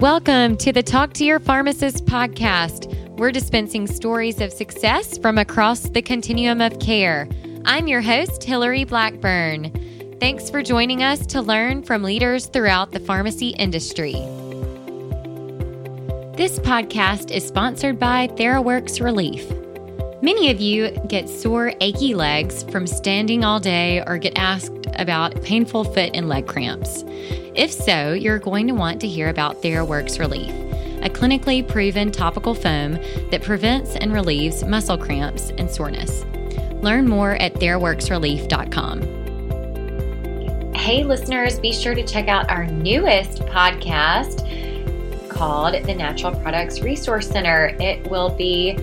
Welcome to the Talk to Your Pharmacist podcast. We're dispensing stories of success from across the continuum of care. I'm your host, Hillary Blackburn. Thanks for joining us to learn from leaders throughout the pharmacy industry. This podcast is sponsored by TheraWorks Relief. Many of you get sore, achy legs from standing all day or get asked about painful foot and leg cramps. If so, you're going to want to hear about TheraWorks Relief, a clinically proven topical foam that prevents and relieves muscle cramps and soreness. Learn more at theraworksrelief.com. Hey, listeners, be sure to check out our newest podcast called the Natural Products Resource Center. It will be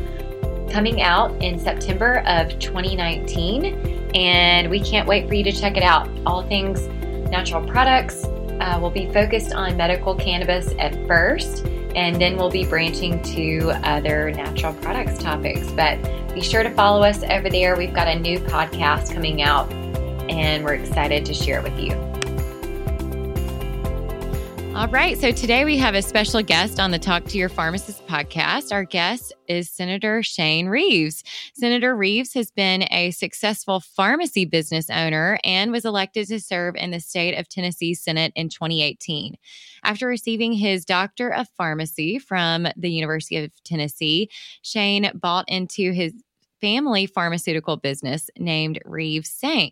coming out in September of 2019, and we can't wait for you to check it out. All things natural products uh, will be focused on medical cannabis at first, and then we'll be branching to other natural products topics. But be sure to follow us over there. We've got a new podcast coming out, and we're excited to share it with you. All right. So today we have a special guest on the Talk to Your Pharmacist podcast. Our guest is Senator Shane Reeves. Senator Reeves has been a successful pharmacy business owner and was elected to serve in the state of Tennessee Senate in 2018. After receiving his Doctor of Pharmacy from the University of Tennessee, Shane bought into his family pharmaceutical business named Reeves Sain.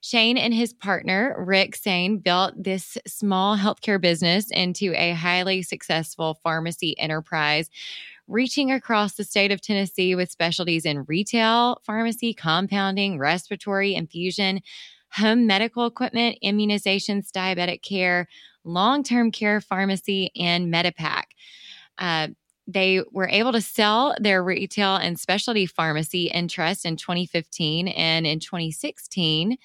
Shane and his partner, Rick Sain, built this small healthcare business into a highly successful pharmacy enterprise, reaching across the state of Tennessee with specialties in retail, pharmacy, compounding, respiratory, infusion, home medical equipment, immunizations, diabetic care, long term care pharmacy, and Medipak. Uh, they were able to sell their retail and specialty pharmacy interest in 2015 and in 2016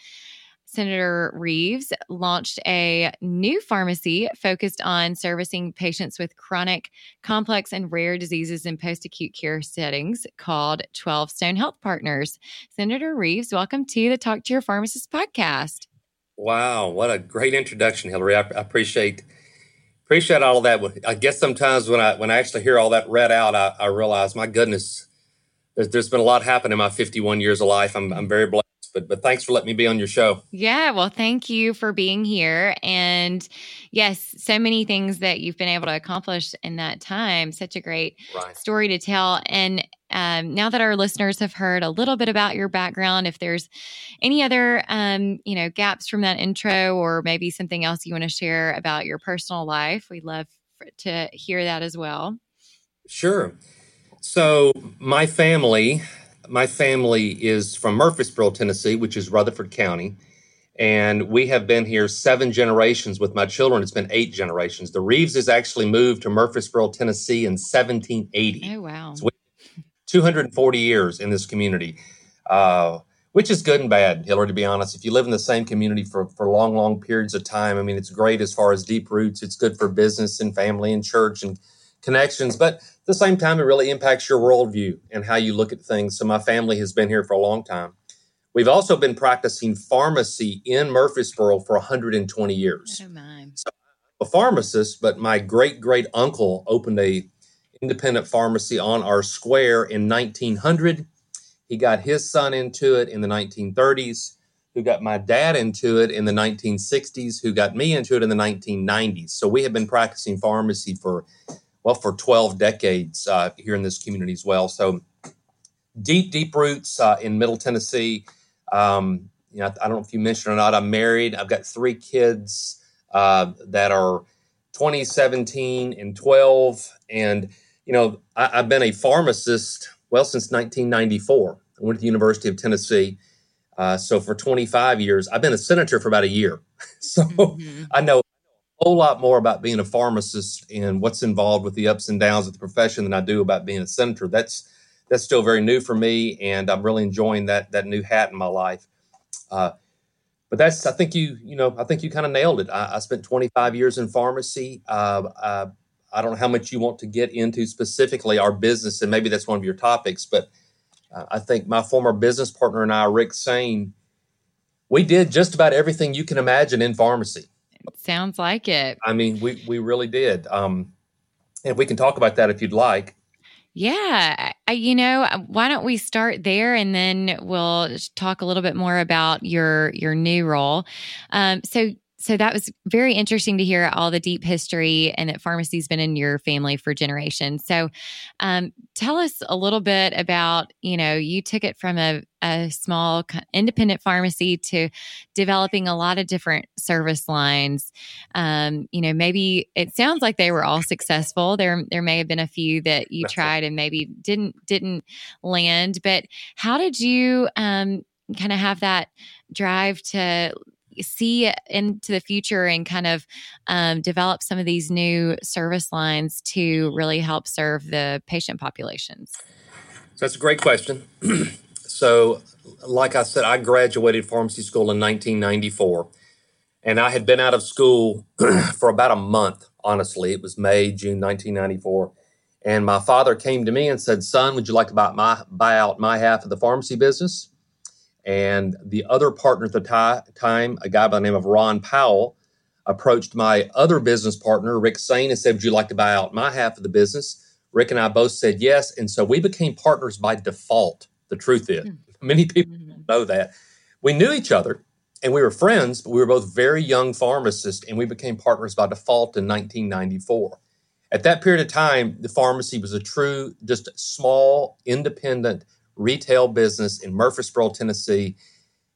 Senator Reeves launched a new pharmacy focused on servicing patients with chronic, complex, and rare diseases in post acute care settings called 12 Stone Health Partners. Senator Reeves, welcome to the Talk to Your Pharmacist podcast. Wow, what a great introduction, Hillary. I, I appreciate appreciate all of that. I guess sometimes when I when I actually hear all that read out, I, I realize, my goodness, there's, there's been a lot happen in my 51 years of life. I'm, I'm very blessed but but thanks for letting me be on your show. Yeah, well, thank you for being here. And yes, so many things that you've been able to accomplish in that time. Such a great right. story to tell. And um, now that our listeners have heard a little bit about your background, if there's any other um, you know gaps from that intro, or maybe something else you want to share about your personal life, we'd love to hear that as well. Sure. So my family my family is from Murfreesboro, Tennessee, which is Rutherford County. And we have been here seven generations with my children. It's been eight generations. The Reeves actually moved to Murfreesboro, Tennessee in 1780. Oh, wow. So 240 years in this community, uh, which is good and bad, Hillary, to be honest. If you live in the same community for, for long, long periods of time, I mean, it's great as far as deep roots. It's good for business and family and church and connections. But at the same time, it really impacts your worldview and how you look at things. So my family has been here for a long time. We've also been practicing pharmacy in Murfreesboro for 120 years. Oh my. So I'm a pharmacist, but my great great uncle opened a independent pharmacy on our square in 1900. He got his son into it in the 1930s, who got my dad into it in the 1960s, who got me into it in the 1990s. So we have been practicing pharmacy for well for 12 decades uh, here in this community as well. So deep, deep roots uh, in Middle Tennessee. Um, you know, I don't know if you mentioned or not. I'm married. I've got three kids uh, that are 2017 and 12, and you know, I, have been a pharmacist well since 1994. I went to the University of Tennessee. Uh, so for 25 years, I've been a senator for about a year. so mm-hmm. I know whole lot more about being a pharmacist and what's involved with the ups and downs of the profession than I do about being a senator. That's that's still very new for me, and I'm really enjoying that that new hat in my life. Uh, but that's I think you you know I think you kind of nailed it. I, I, spent 25 years in pharmacy. Uh, uh, I don't know how much you want to get into specifically our business, and maybe that's one of your topics. But uh, I think my former business partner and I, Rick Sain, we did just about everything you can imagine in pharmacy Sounds like it. I mean, we we really did. Um, and we can talk about that if you'd like. Yeah, I, you know, uh, why don't we start there, and then we'll talk a little bit more about your your new role. Um, so so that was very interesting to hear all the deep history and that pharmacy's been in your family for generations. So, um, tell us a little bit about you know you took it from a, a small independent pharmacy to developing a lot of different service lines. Um, you know, maybe it sounds like they were all successful. There there may have been a few that you tried and maybe didn't didn't land. But how did you um, kind of have that drive to see into the future and kind of um, develop some of these new service lines to really help serve the patient populations? So that's a great question. so, like I said, I graduated pharmacy school in 1994, and I had been out of school for about a month. Honestly, it was May, June 1994. And my father came to me and said, Son, would you like to buy, my, buy out my half of the pharmacy business? And the other partner at the t- time, a guy by the name of Ron Powell, approached my other business partner, Rick Sain, and said, Would you like to buy out my half of the business? Rick and I both said yes. And so we became partners by default. The truth is, mm-hmm. many people mm-hmm. know that. We knew each other and we were friends, but we were both very young pharmacists, and we became partners by default in 1994. At that period of time, the pharmacy was a true, just small, independent retail business in Murfreesboro, Tennessee.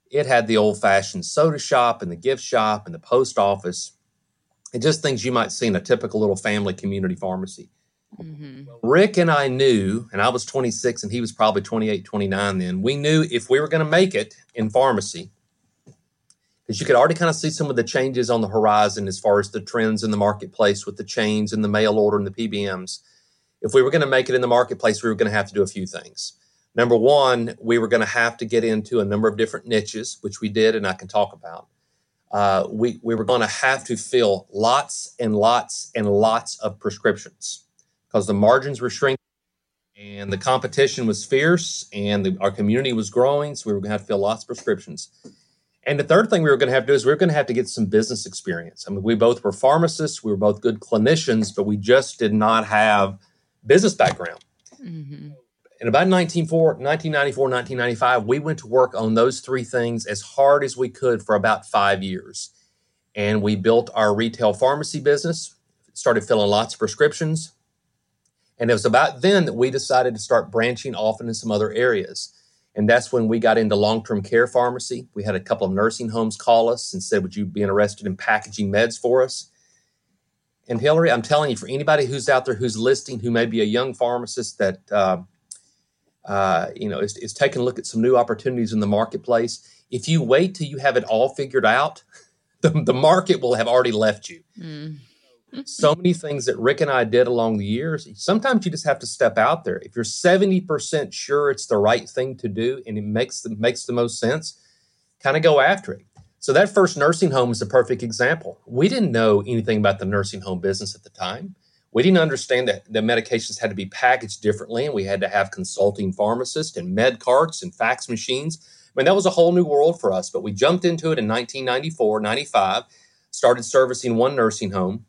It had the old fashioned soda shop and the gift shop and the post office and just things you might see in a typical little family community pharmacy. Mm-hmm. Rick and I knew, and I was 26 and he was probably 28, 29 then. We knew if we were going to make it in pharmacy, because you could already kind of see some of the changes on the horizon as far as the trends in the marketplace with the chains and the mail order and the PBMs. If we were going to make it in the marketplace, we were going to have to do a few things. Number one, we were going to have to get into a number of different niches, which we did, and I can talk about. Uh, we, we were going to have to fill lots and lots and lots of prescriptions because the margins were shrinking and the competition was fierce and the, our community was growing. So we were going to have to fill lots of prescriptions. And the third thing we were going to have to do is we were going to have to get some business experience. I mean, we both were pharmacists, we were both good clinicians, but we just did not have business background. Mm-hmm in about 1994, 1995, we went to work on those three things as hard as we could for about five years. And we built our retail pharmacy business, started filling lots of prescriptions. And it was about then that we decided to start branching off into some other areas. And that's when we got into long term care pharmacy. We had a couple of nursing homes call us and said, Would you be interested in packaging meds for us? And Hillary, I'm telling you, for anybody who's out there who's listening, who may be a young pharmacist that uh, uh, you know, is, is taking a look at some new opportunities in the marketplace. If you wait till you have it all figured out, the, the market will have already left you. Mm. so many things that Rick and I did along the years. Sometimes you just have to step out there. If you're 70% sure it's the right thing to do and it makes the, makes the most sense, kind of go after it. So that first nursing home is a perfect example. We didn't know anything about the nursing home business at the time. We didn't understand that the medications had to be packaged differently, and we had to have consulting pharmacists and med carts and fax machines. I mean, that was a whole new world for us, but we jumped into it in 1994, 95, started servicing one nursing home,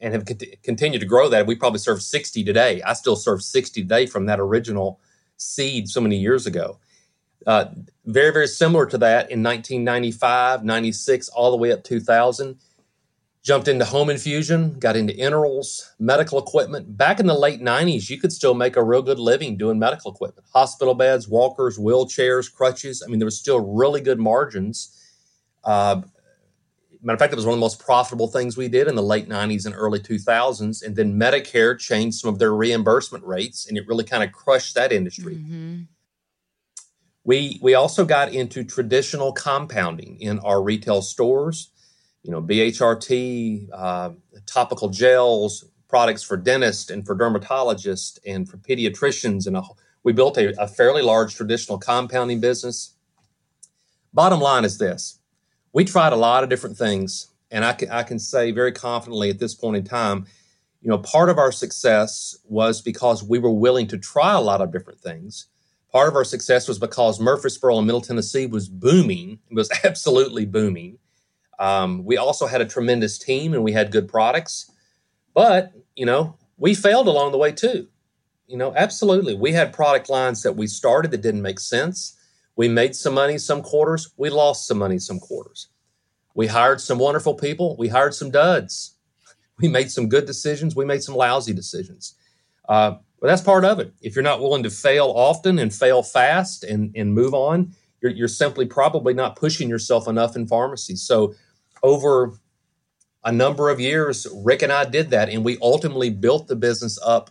and have continued to grow that. We probably serve 60 today. I still serve 60 today from that original seed so many years ago. Uh, very, very similar to that in 1995, 96, all the way up 2000 jumped into home infusion, got into enterals, medical equipment. Back in the late 90s, you could still make a real good living doing medical equipment hospital beds, walkers, wheelchairs, crutches. I mean, there was still really good margins. Uh, matter of fact, it was one of the most profitable things we did in the late 90s and early 2000s. And then Medicare changed some of their reimbursement rates, and it really kind of crushed that industry. Mm-hmm. We, we also got into traditional compounding in our retail stores you know, BHRT, uh, topical gels, products for dentists and for dermatologists and for pediatricians. And a, we built a, a fairly large traditional compounding business. Bottom line is this we tried a lot of different things. And I can, I can say very confidently at this point in time, you know, part of our success was because we were willing to try a lot of different things. Part of our success was because Murfreesboro and Middle Tennessee was booming, it was absolutely booming Um, we also had a tremendous team and we had good products, but you know we failed along the way too. You know, absolutely, we had product lines that we started that didn't make sense. We made some money some quarters. We lost some money some quarters. We hired some wonderful people. We hired some duds. We made some good decisions. We made some lousy decisions. Uh, but that's part of it. If you're not willing to fail often and fail fast and, and move on, you're, you're simply probably not pushing yourself enough in pharmacy. So, over a number of years, Rick and I did that, and we ultimately built the business up.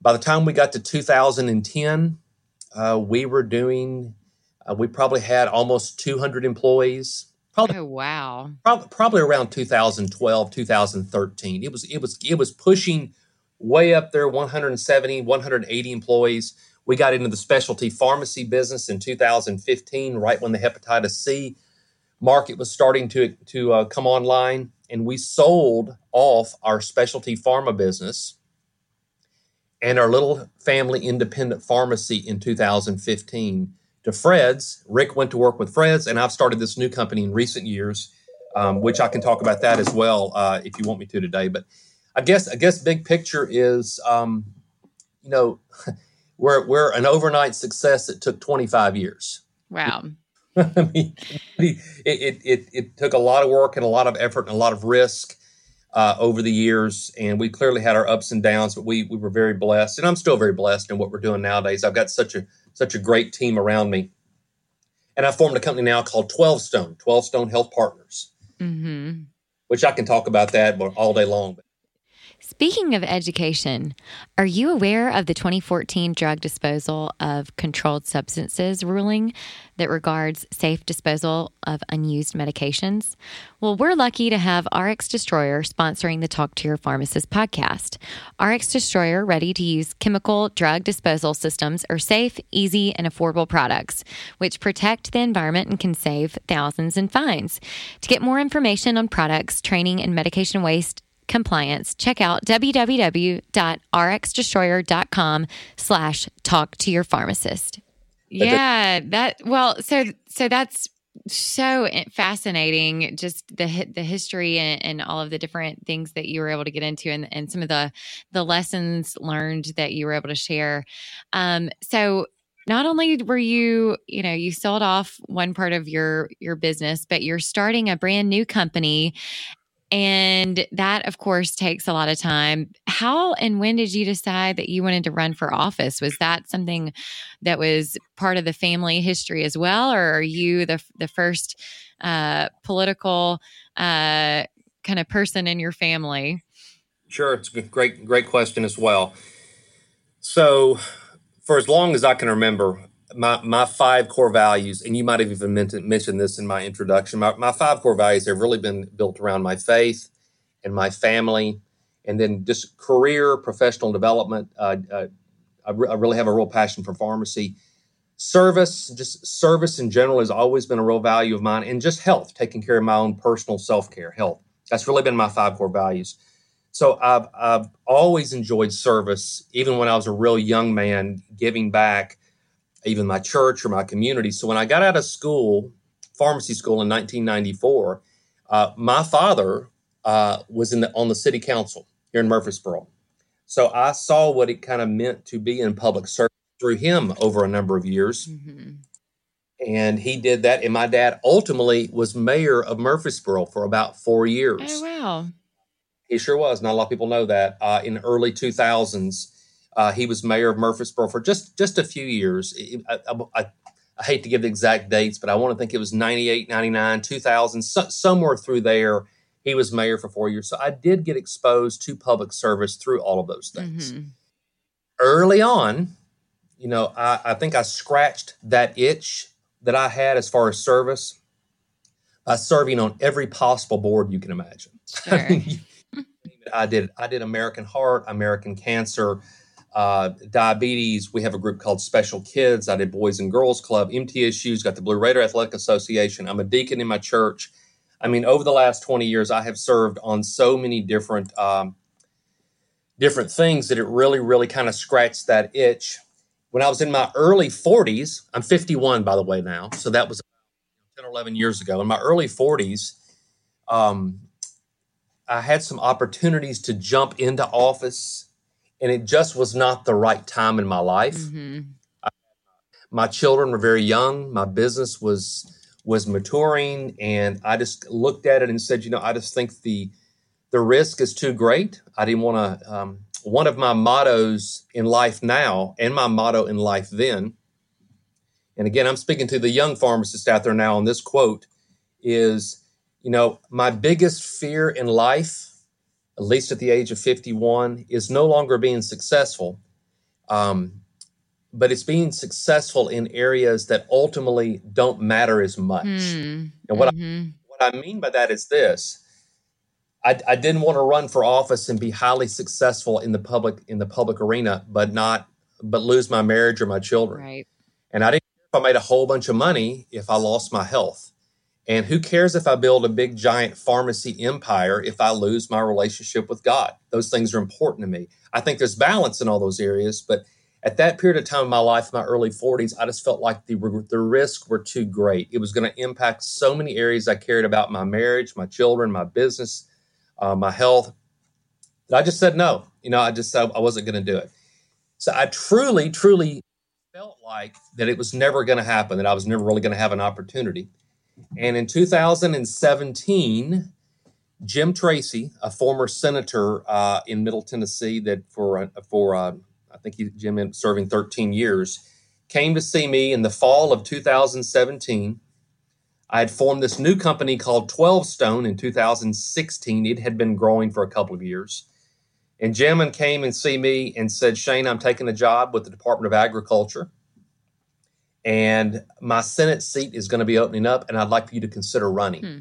By the time we got to 2010, uh, we were doing, uh, we probably had almost 200 employees. Probably, oh wow! Probably, probably around 2012, 2013. It was it was it was pushing way up there 170 180 employees we got into the specialty pharmacy business in 2015 right when the hepatitis c market was starting to, to uh, come online and we sold off our specialty pharma business and our little family independent pharmacy in 2015 to fred's rick went to work with fred's and i've started this new company in recent years um, which i can talk about that as well uh, if you want me to today but I guess I guess big picture is um, you know we're we're an overnight success that took 25 years. Wow. I mean, it, it, it, it, took a lot of work and a lot of effort and a lot of risk uh, over the years. And we clearly had our ups and downs, but we, we were very blessed. And I'm still very blessed in what we're doing nowadays. I've got such a, such a great team around me. And I formed a company now called 12 Stone, 12 Stone Health Partners, mm-hmm. which I can talk about that all day long. But Speaking of education, are you aware of the 2014 drug disposal of controlled substances ruling that regards safe disposal of unused medications? Well, we're lucky to have RX Destroyer sponsoring the Talk to Your Pharmacist podcast. RX Destroyer ready to use chemical drug disposal systems are safe, easy, and affordable products which protect the environment and can save thousands in fines. To get more information on products, training, and medication waste, compliance, check out www.rxdestroyer.com slash talk to your pharmacist. Yeah, that well, so so that's so fascinating just the the history and, and, all of the different things that you were able to get into and, and some of the the lessons learned that you were able to share um so not only were you you know you sold off one part of your your business but you're starting a brand new company and that, of course, takes a lot of time. How and when did you decide that you wanted to run for office? Was that something that was part of the family history as well, or are you the the first uh, political uh, kind of person in your family? Sure, it's a great great question as well. So, for as long as I can remember, my my five core values, and you might have even mentioned, this in my introduction. My, my five core values have really been built around my faith and my family, and then just career, professional development. Uh, uh, I, re- I, really have a real passion for pharmacy. Service, just service in general, has always been a real value of mine, and just health, taking care of my own personal self care, health. That's really been my five core values. So I've, I've always enjoyed service, even when I was a real young man, giving back even my church or my community. So when I got out of school, pharmacy school in 1994, uh, my father uh, was in the, on the city council here in Murfreesboro. So I saw what it kind of meant to be in public service through him over a number of years. Mm-hmm. And he did that. And my dad ultimately was mayor of Murfreesboro for about four years. Oh, wow. He sure was. Not a lot of people know that. Uh, in the early 2000s, uh, he was mayor of Murfreesboro for just just a few years. I, I, I, hate to give the exact dates, but I want to think it was 98, 99, 2000, so, somewhere through there. He was mayor for four years. So I did get exposed to public service through all of those things. Mm-hmm. Early on, you know, I, I think I scratched that itch that I had as far as service by serving on every possible board you can imagine. Sure. I did I did American Heart, American Cancer, uh, diabetes. We have a group called Special Kids. I did Boys and Girls Club, MTSU's got the Blue Raider Athletic Association. I'm a deacon in my church. I mean, over the last 20 years, I have served on so many different um, different things that it really, really kind of scratched that itch. When I was in my early 40s, I'm 51 by the way now, so that was 10 or 11 years ago. In my early 40s, um, I had some opportunities to jump into office, and it just was not the right time in my life. Mm-hmm. My children were very young. My business was was maturing, and I just looked at it and said, you know, I just think the the risk is too great. I didn't want to. Um, one of my mottos in life now, and my motto in life then, and again, I'm speaking to the young pharmacists out there now on this quote, is, you know, my biggest fear in life, at least at the age of 51, is no longer being successful. Um, but it's being successful in areas that ultimately don't matter as much. Mm. And what hmm I, what I mean by that is this: I, I didn't want to run for office and be highly successful in the public in the public arena, but not but lose my marriage or my children. Right. And I didn't care if I made a whole bunch of money if I lost my health. And who cares if I build a big giant pharmacy empire if I lose my relationship with God? Those things are important to me. I think there's balance in all those areas, but at that period of time in my life, my early 40s, I just felt like the the risks were too great. It was going to impact so many areas I cared about: my marriage, my children, my business, uh, my health. That I just said no. You know, I just said I wasn't going to do it. So I truly, truly felt like that it was never going to happen. That I was never really going to have an opportunity. And in 2017, Jim Tracy, a former senator uh, in Middle Tennessee, that for uh, for uh, I think he, Jim ended serving 13 years, came to see me in the fall of 2017. I had formed this new company called 12 Stone in 2016. It had been growing for a couple of years. And Jim came and see me and said, Shane, I'm taking a job with the Department of Agriculture. And my Senate seat is going to be opening up, and I'd like for you to consider running. Hmm.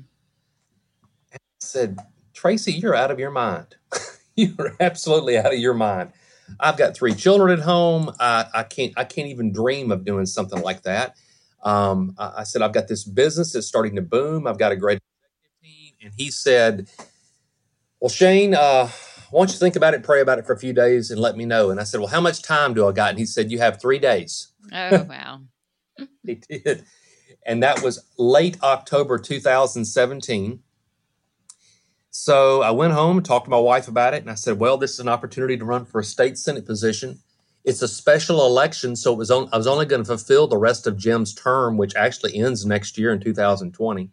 I said, Tracy, you're out of your mind. you're absolutely out of your mind. I've got three children at home. I, I can't I can't even dream of doing something like that. Um, I, I said I've got this business that's starting to boom. I've got a great team, and he said, "Well, Shane, uh, why don't you think about it, pray about it for a few days, and let me know." And I said, "Well, how much time do I got?" And he said, "You have three days." Oh wow. He did, and that was late October 2017. So I went home talked to my wife about it, and I said, "Well, this is an opportunity to run for a state senate position. It's a special election, so it was on, I was only going to fulfill the rest of Jim's term, which actually ends next year in 2020."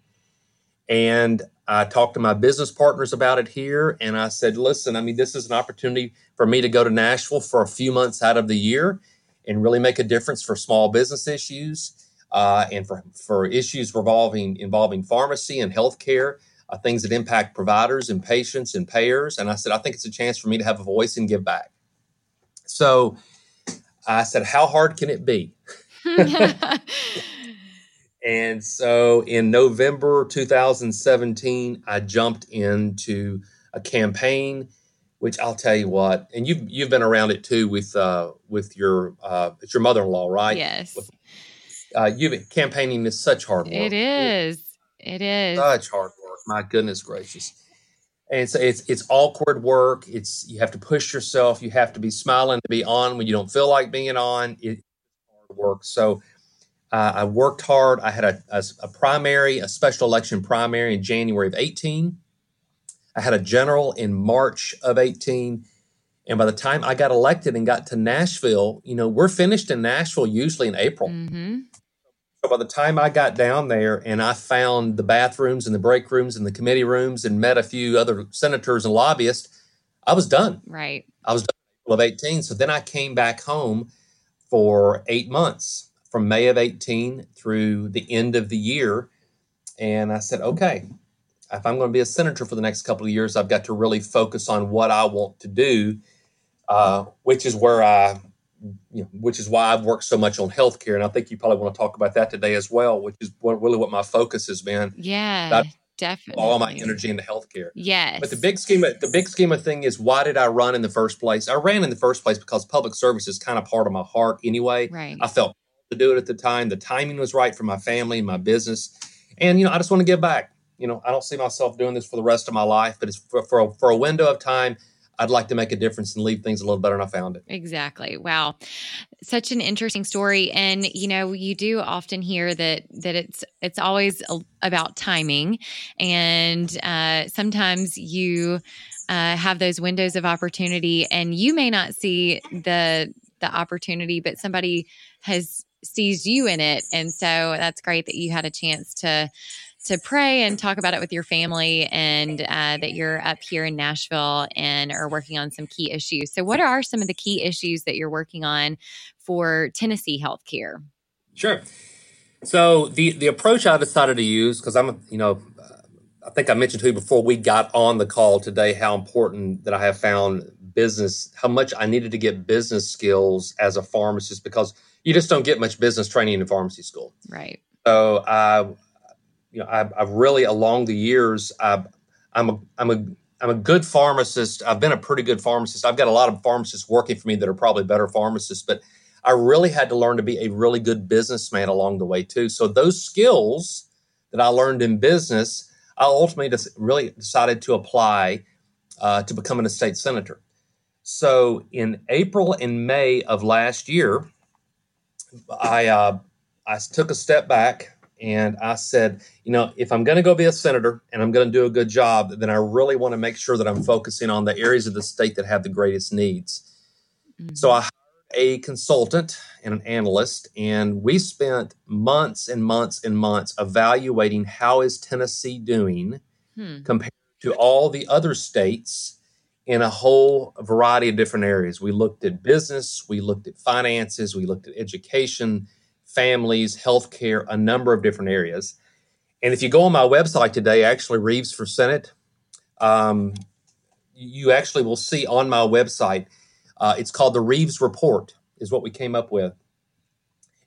And I talked to my business partners about it here, and I said, "Listen, I mean, this is an opportunity for me to go to Nashville for a few months out of the year and really make a difference for small business issues." Uh, and for, for issues revolving involving pharmacy and healthcare, uh, things that impact providers and patients and payers. And I said, I think it's a chance for me to have a voice and give back. So I said, How hard can it be? And so in November 2017, I jumped into a campaign, which I'll tell you what, and you've you've been around it too with uh, with your uh, it's your mother-in-law, right? yes. Uh, you've been campaigning is such hard work. It is. It is. such hard work. My goodness gracious. And so it's it's awkward work. It's you have to push yourself. You have to be smiling to be on when you don't feel like being on. It's hard work. So uh, I worked hard. I had a, a, a primary, a special election primary in January of 18. I had a general in March of 18. And by the time I got elected and got to Nashville, you know, we're finished in Nashville usually in April. hmm So by the time I got down there and I found the bathrooms and the break rooms and the committee rooms and met a few other senators and lobbyists, I was done. Right. I was done of 18. So then I came back home for eight months from May of 18 through the end of the year. And I said, okay, if I'm going to be a senator for the next couple of years, I've got to really focus on what I want to do, uh, which is where I, you know, which is why I've worked so much on healthcare. And I think you probably want to talk about that today as well, which is what, really what my focus has been. Yeah. That- definitely. All my energy into healthcare. Yes. But the big scheme, of, the big scheme of thing is, why did I run in the first place? I ran in the first place because public service is kind of part of my heart anyway. Right. I felt to do it at the time. The timing was right for my family and my business, and you know, I just want to give back. You know, I don't see myself doing this for the rest of my life, but it's for for a, for a window of time. I'd like to make a difference and leave things a little better. And I found it. Exactly. Wow. Such an interesting story. And, you know, you do often hear that, that it's, it's always about timing. And uh, sometimes you uh, have those windows of opportunity and you may not see the, the opportunity, but somebody has sees you in it. And so that's great that you had a chance to to pray and talk about it with your family and uh, that you're up here in Nashville and are working on some key issues. So, what are some of the key issues that you're working on for Tennessee healthcare? Sure. So, the, the approach I decided to use, because I'm, you know, I think I mentioned to you before we got on the call today how important that I have found business, how much I needed to get business skills as a pharmacist because you just don't get much business training in pharmacy school. Right. So I you know, I've, I've really along the years, I've, I'm a, I'm a, I'm a good pharmacist. I've been a pretty good pharmacist. I've got a lot of pharmacists working for me that are probably better pharmacists, but I really had to learn to be a really good businessman along the way too. So those skills that I learned in business, I ultimately just really decided to apply uh, to become a state senator. So in April and May of last year, I uh, I took a step back and I said, you know, if I'm going to go be a senator and I'm going to do a good job, then I really want to make sure that I'm focusing on the areas of the state that have the greatest needs. Mm-hmm. So I hired a consultant and an analyst, and we spent months and months and months evaluating how is Tennessee doing hmm. compared to all the other states in a whole variety of different areas. We looked at business, we looked at finances, we looked at education families, healthcare, a number of different areas. And if you go on my website today, actually, Reeves for Senate, um, you actually will see on my website, uh, it's called the Reeves Report, is what we came up with.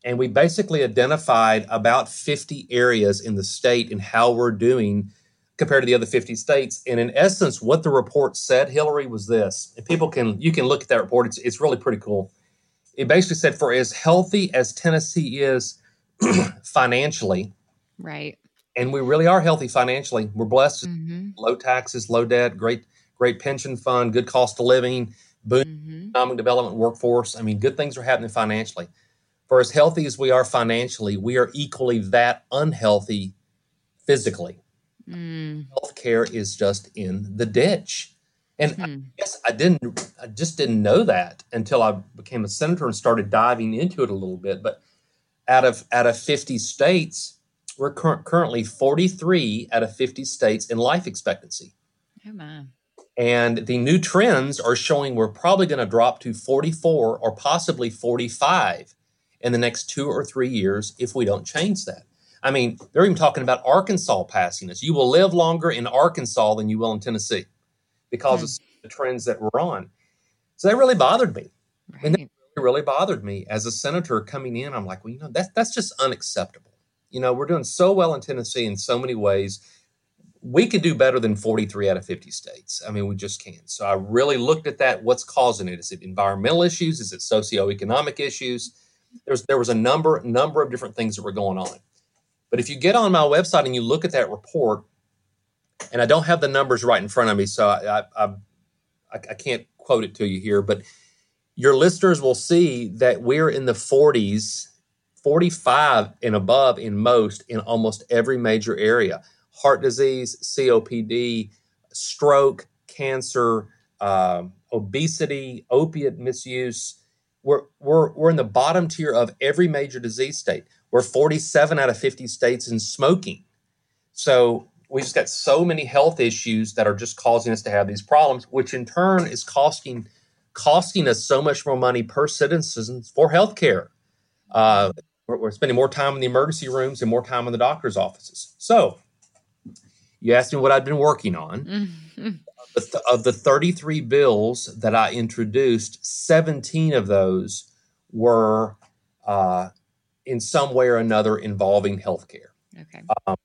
And we basically identified about 50 areas in the state and how we're doing compared to the other 50 states. And in essence, what the report said, Hillary, was this. And people can, you can look at that report. It's, it's really pretty cool it basically said for as healthy as Tennessee is financially, right? And we really are healthy financially. We're blessed, mm-hmm. low taxes, low debt, great great pension fund, good cost of living, boom mm-hmm. economic development workforce. I mean, good things are happening financially. For as healthy as we are financially, we are equally that unhealthy physically. Mm. Healthcare is just in the ditch. And hmm. I guess I didn't, I just didn't know that until I became a senator and started diving into it a little bit. But out of out of 50 states, we're cur- currently 43 out of 50 states in life expectancy. Oh my. And the new trends are showing we're probably going to drop to 44 or possibly 45 in the next two or three years if we don't change that. I mean, they're even talking about Arkansas passing us. You will live longer in Arkansas than you will in Tennessee because mm. of the trends that we're on. So that really bothered me. Right. And that really bothered me as a senator coming in. I'm like, well, you know, that's that's just unacceptable. You know, we're doing so well in Tennessee in so many ways. We could do better than 43 out of 50 states. I mean, we just can. So I really looked at that. What's causing it? Is it environmental issues? Is it socioeconomic issues? There's there was a number number of different things that were going on. But if you get on my website and you look at that report, and I don't have the numbers right in front of me, so I, I, I, I can't quote it to you here, but your listeners will see that we're in the 40s, 45 and above in most in almost every major area heart disease, COPD, stroke, cancer, uh, obesity, opiate misuse. We're, we're, we're in the bottom tier of every major disease state. We're 47 out of 50 states in smoking. So we just got so many health issues that are just causing us to have these problems, which in turn is costing costing us so much more money per citizen for healthcare. Uh, we're, we're spending more time in the emergency rooms and more time in the doctor's offices. So, you asked me what I've been working on. Mm-hmm. Of the 33 bills that I introduced, 17 of those were uh, in some way or another involving healthcare. Okay. Um,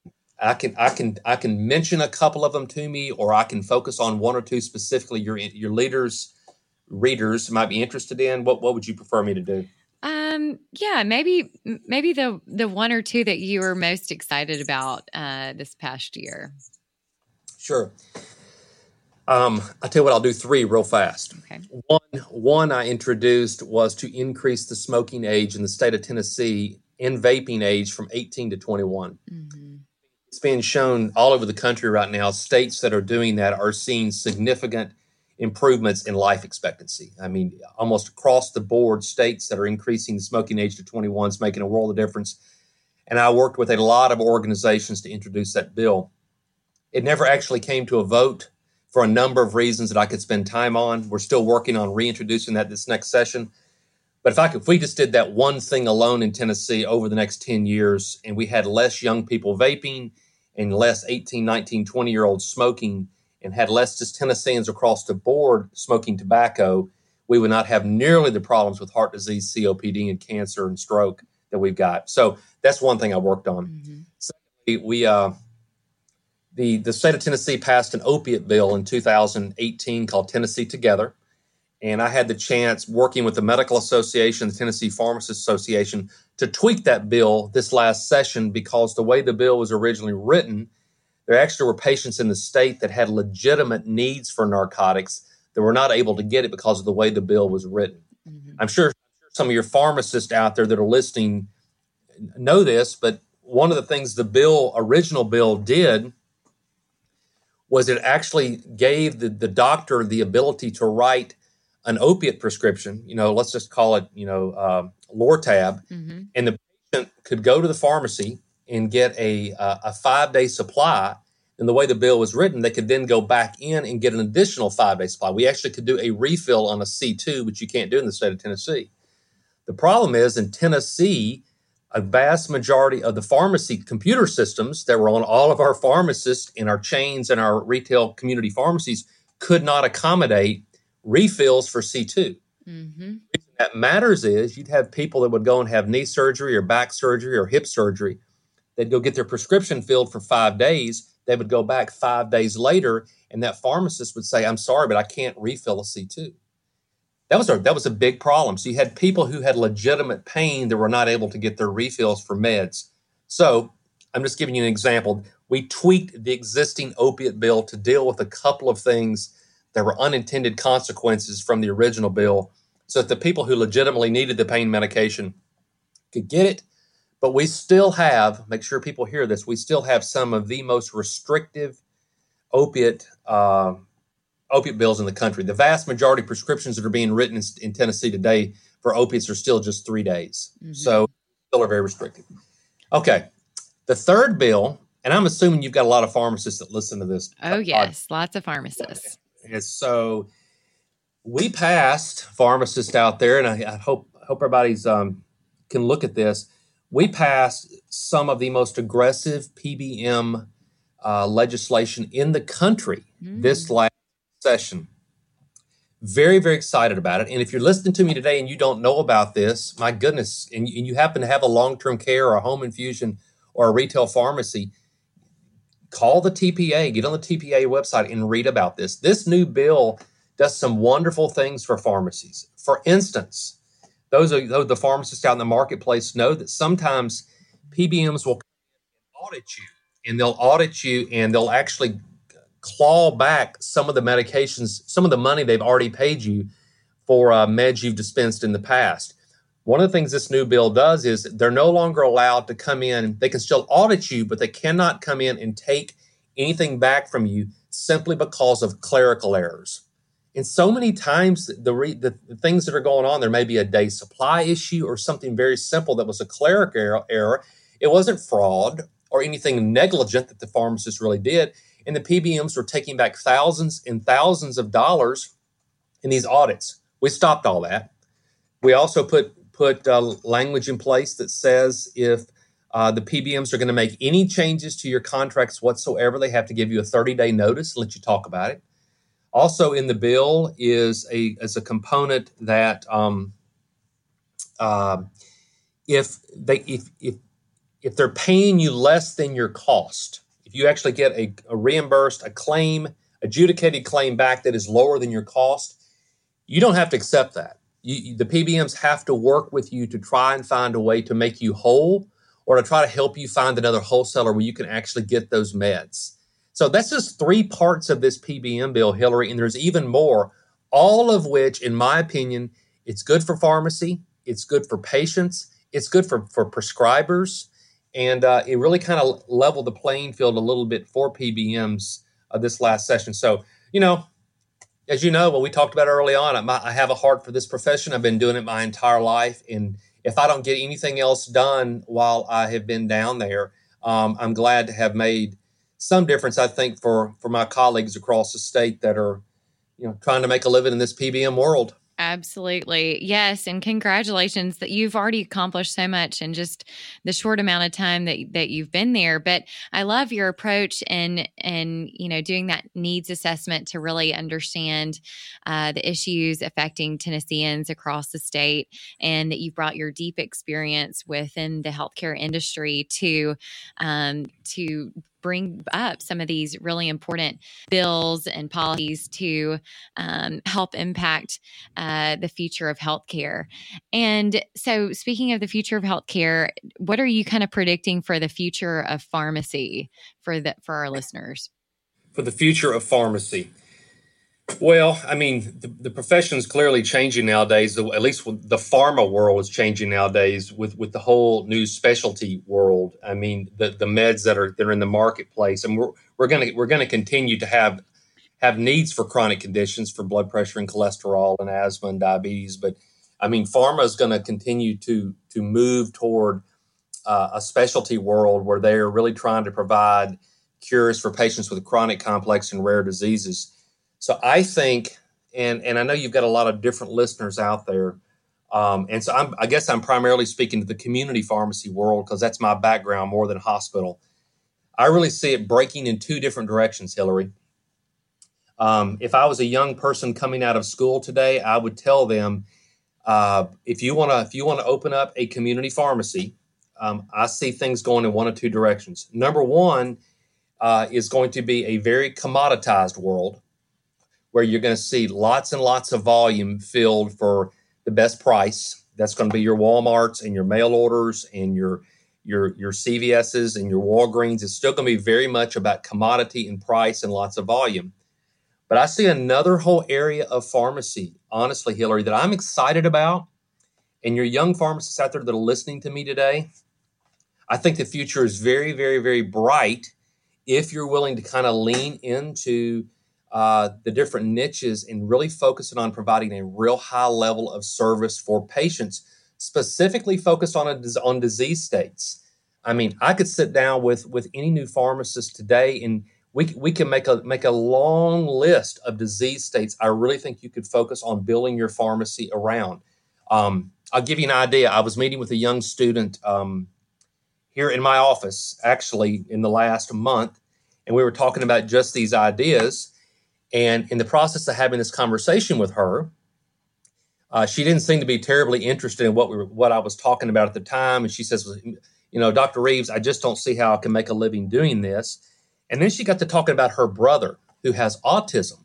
I can I can I can mention a couple of them to me, or I can focus on one or two specifically. Your your leaders, readers might be interested in. What what would you prefer me to do? Um, yeah, maybe maybe the the one or two that you were most excited about uh, this past year. Sure. Um, I tell you what, I'll do three real fast. Okay. One, one I introduced was to increase the smoking age in the state of Tennessee in vaping age from 18 to 21. Mm-hmm. It's being shown all over the country right now. States that are doing that are seeing significant improvements in life expectancy. I mean, almost across the board, states that are increasing the smoking age to 21 is making a world of difference. And I worked with a lot of organizations to introduce that bill. It never actually came to a vote for a number of reasons that I could spend time on. We're still working on reintroducing that this next session. But if I could, if we just did that one thing alone in Tennessee over the next 10 years and we had less young people vaping and less 18, 19, 20 year olds smoking and had less just Tennesseans across the board smoking tobacco, we would not have nearly the problems with heart disease, COPD, and cancer and stroke that we've got. So that's one thing I worked on. Mm-hmm. Secondly, we uh, the the state of Tennessee passed an opiate bill in 2018 called Tennessee Together, and I had the chance working with the Medical Association, the Tennessee Pharmacists Association, to tweak that bill this last session because the way the bill was originally written, there actually were patients in the state that had legitimate needs for narcotics that were not able to get it because of the way the bill was written. Mm-hmm. I'm sure some of your pharmacists out there that are listening know this, but one of the things the bill, original bill, did was it actually gave the, the doctor the ability to write an opiate prescription, you know, let's just call it, you know, uh, Lortab, Mm-hmm. and the patient could go to the pharmacy and get a, uh, a five day supply. And the way the bill was written, they could then go back in and get an additional five day supply. We actually could do a refill on a C2, which you can't do in the state of Tennessee. The problem is in Tennessee, a vast majority of the pharmacy computer systems that were on all of our pharmacists in our chains and our retail community pharmacies could not accommodate refills for C2. Mm-hmm. That matters is you'd have people that would go and have knee surgery or back surgery or hip surgery. They'd go get their prescription filled for five days. They would go back five days later, and that pharmacist would say, I'm sorry, but I can't refill a C2. That was a that was a big problem. So you had people who had legitimate pain that were not able to get their refills for meds. So I'm just giving you an example. We tweaked the existing opiate bill to deal with a couple of things that were unintended consequences from the original bill, so that the people who legitimately needed the pain medication could get it. But we still have, make sure people hear this, we still have some of the most restrictive opiate uh, opiate bills in the country. The vast majority of prescriptions that are being written in, in Tennessee today for opiates are still just three days. Mhm. So still are very restrictive. Okay. The third bill, and I'm assuming you've got a lot of pharmacists that listen to this. Oh, yes. Lots of pharmacists. Is so we passed pharmacists out there, and I, I hope hope everybody's um, can look at this. We passed some of the most aggressive PBM uh, legislation in the country this last session. Very, very excited about it. And if you're listening to me today and you don't know about this, my goodness, and, you- and you happen to have a long term care or a home infusion or a retail pharmacy, call the TPA, get on the TPA website and read about this. This new bill does some wonderful things for pharmacies. For instance, those are those the pharmacists out in the marketplace know that sometimes PBMs will audit you and they'll audit you and they'll actually claw back some of the medications, some of the money they've already paid you for uh, meds you've dispensed in the past. One of the things this new bill does is they're no longer allowed to come in. They can still audit you, but they cannot come in and take anything back from you simply because of clerical errors. And so many times, the, re, the, things that are going on, there may be a day supply issue or something very simple that was a clerical error. error. It wasn't fraud or anything negligent that the pharmacist really did. And the PBMs were taking back thousands and thousands of dollars in these audits. We stopped all that. We also put put uh, language in place that says if uh, the PBMs are going to make any changes to your contracts whatsoever, they have to give you a 30 day notice, let you talk about it. Also in the bill is a is a component that um, uh, if they if if if they're paying you less than your cost, if you actually get a, a reimbursed a claim adjudicated claim back that is lower than your cost, you don't have to accept that. You, the PBMs have to work with you to try and find a way to make you whole or to try to help you find another wholesaler where you can actually get those meds. So that's just three parts of this PBM bill, Hillary, and there's even more, all of which, in my opinion, it's good for pharmacy, it's good for patients, it's good for, for prescribers, and uh, it really kind of leveled the playing field a little bit for PBMs uh, this last session. So, you know, as you know, what we talked about early on, I have a heart for this profession. I've been doing it my entire life, and if I don't get anything else done while I have been down there, um, I'm glad to have made some difference. I think for for my colleagues across the state that are, you know, trying to make a living in this PBM world. Absolutely. Yes. And congratulations that you've already accomplished so much in just the short amount of time that, that you've been there. But I love your approach and, and, you know, doing that needs assessment to really understand uh, the issues affecting Tennesseans across the state and that you've brought your deep experience within the healthcare industry to, um, to bring up some of these really important bills and policies to um, help impact uh, the future of healthcare. And so, speaking of the future of healthcare, what are you kind of predicting for the future of pharmacy for the for our listeners? For the future of pharmacy. Well, I mean, the, the profession is clearly changing nowadays. at least the pharma world is changing nowadays with, with the whole new specialty world. I mean, the, the meds that are that are in the marketplace, and we're we're gonna we're gonna continue to have have needs for chronic conditions for blood pressure and cholesterol and asthma and diabetes. But I mean, pharma is going to continue to to move toward uh, a specialty world where they are really trying to provide cures for patients with chronic, complex, and rare diseases so I think, and and I know you've got a lot of different listeners out there, um, and so I'm, I guess I'm primarily speaking to the community pharmacy world because that's my background more than hospital. I really see it breaking in two different directions, Hillary. Um, if I was a young person coming out of school today, I would tell them uh, if you want to if you want to open up a community pharmacy, um, I see things going in one of two directions. Number one uh, is going to be a very commoditized world where you're going to see lots and lots of volume filled for the best price. That's going to be your Walmarts and your mail orders and your your your CVS's and your Walgreens. It's still going to be very much about commodity and price and lots of volume. But I see another whole area of pharmacy, honestly, Hillary, that I'm excited about. And your young pharmacists out there that are listening to me today, I think the future is very, very, very bright if you're willing to kind of lean into uh, the different niches and really focusing on providing a real high level of service for patients, specifically focused on a, on disease states. I mean, I could sit down with with any new pharmacist today, and we we can make a make a long list of disease states. I really think you could focus on building your pharmacy around. Um, I'll give you an idea. I was meeting with a young student um, here in my office, actually, in the last month, and we were talking about just these ideas. And in the process of having this conversation with her, uh, she didn't seem to be terribly interested in what we were, what I was talking about at the time. And she says, "You know, Dr. Reeves, I just don't see how I can make a living doing this." And then she got to talking about her brother who has autism,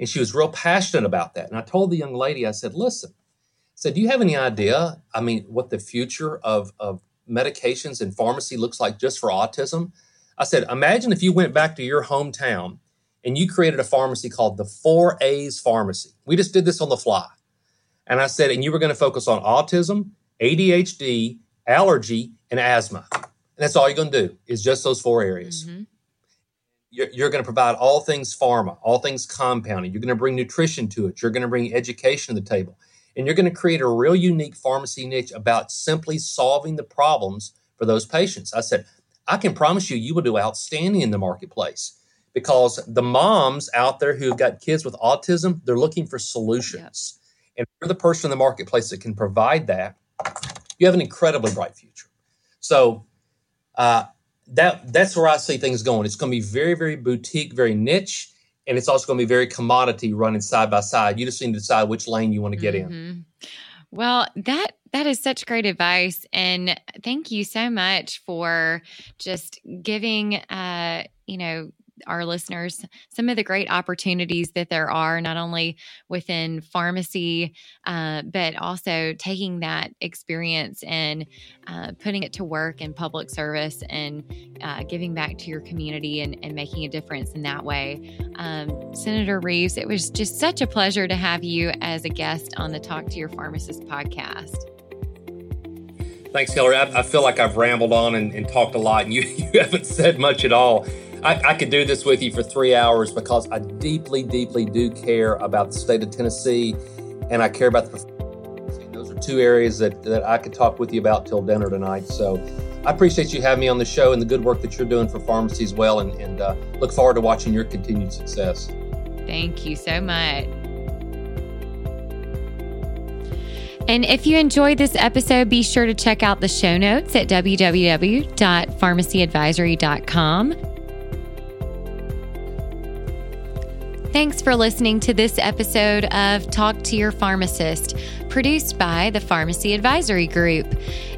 and she was real passionate about that. And I told the young lady, I said, "Listen," I said, "Do you have any idea? I mean, what the future of of medications and pharmacy looks like just for autism?" I said, "Imagine if you went back to your hometown." And you created a pharmacy called the Four A's Pharmacy. We just did this on the fly. And I said, and you were going to focus on autism, ADHD, allergy, and asthma. And that's all you're going to do is just those four areas. Mm-hmm. You're, you're going to provide all things pharma, all things compounding. You're going to bring nutrition to it. You're going to bring education to the table. And you're going to create a real unique pharmacy niche about simply solving the problems for those patients. I said, I can promise you, you will do outstanding in the marketplace because the moms out there who've got kids with autism, they're looking for solutions. Yep. And you're the person in the marketplace that can provide that, you have an incredibly bright future. So uh, that that's where I see things going. It's going to be very, very boutique, very niche, and it's also going to be very commodity running side by side. You just need to decide which lane you want to get mm-hmm. in. Well, that that is such great advice, and thank you so much for just giving, uh, you know, our listeners some of the great opportunities that there are, not only within pharmacy, uh, but also taking that experience and uh, putting it to work in public service and uh, giving back to your community and, and, making a difference in that way. Um, Senator Reeves, it was just such a pleasure to have you as a guest on the Talk to Your Pharmacist podcast. Thanks, Hillary. I, I feel like I've rambled on and, and, talked a lot, and you, you haven't said much at all. I, I, could do this with you for three hours because I deeply, deeply do care about the state of Tennessee, and I care about the. Those are two areas that, that I could talk with you about till dinner tonight. So I appreciate you having me on the show and the good work that you're doing for pharmacy as well, and, and uh, look forward to watching your continued success. Thank you so much. And if you enjoyed this episode, be sure to check out the show notes at www.pharmacyadvisory.com. Thanks for listening to this episode of Talk to Your Pharmacist, produced by the Pharmacy Advisory Group.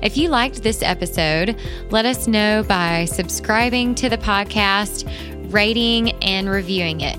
If you liked this episode, let us know by subscribing to the podcast, rating, and reviewing it.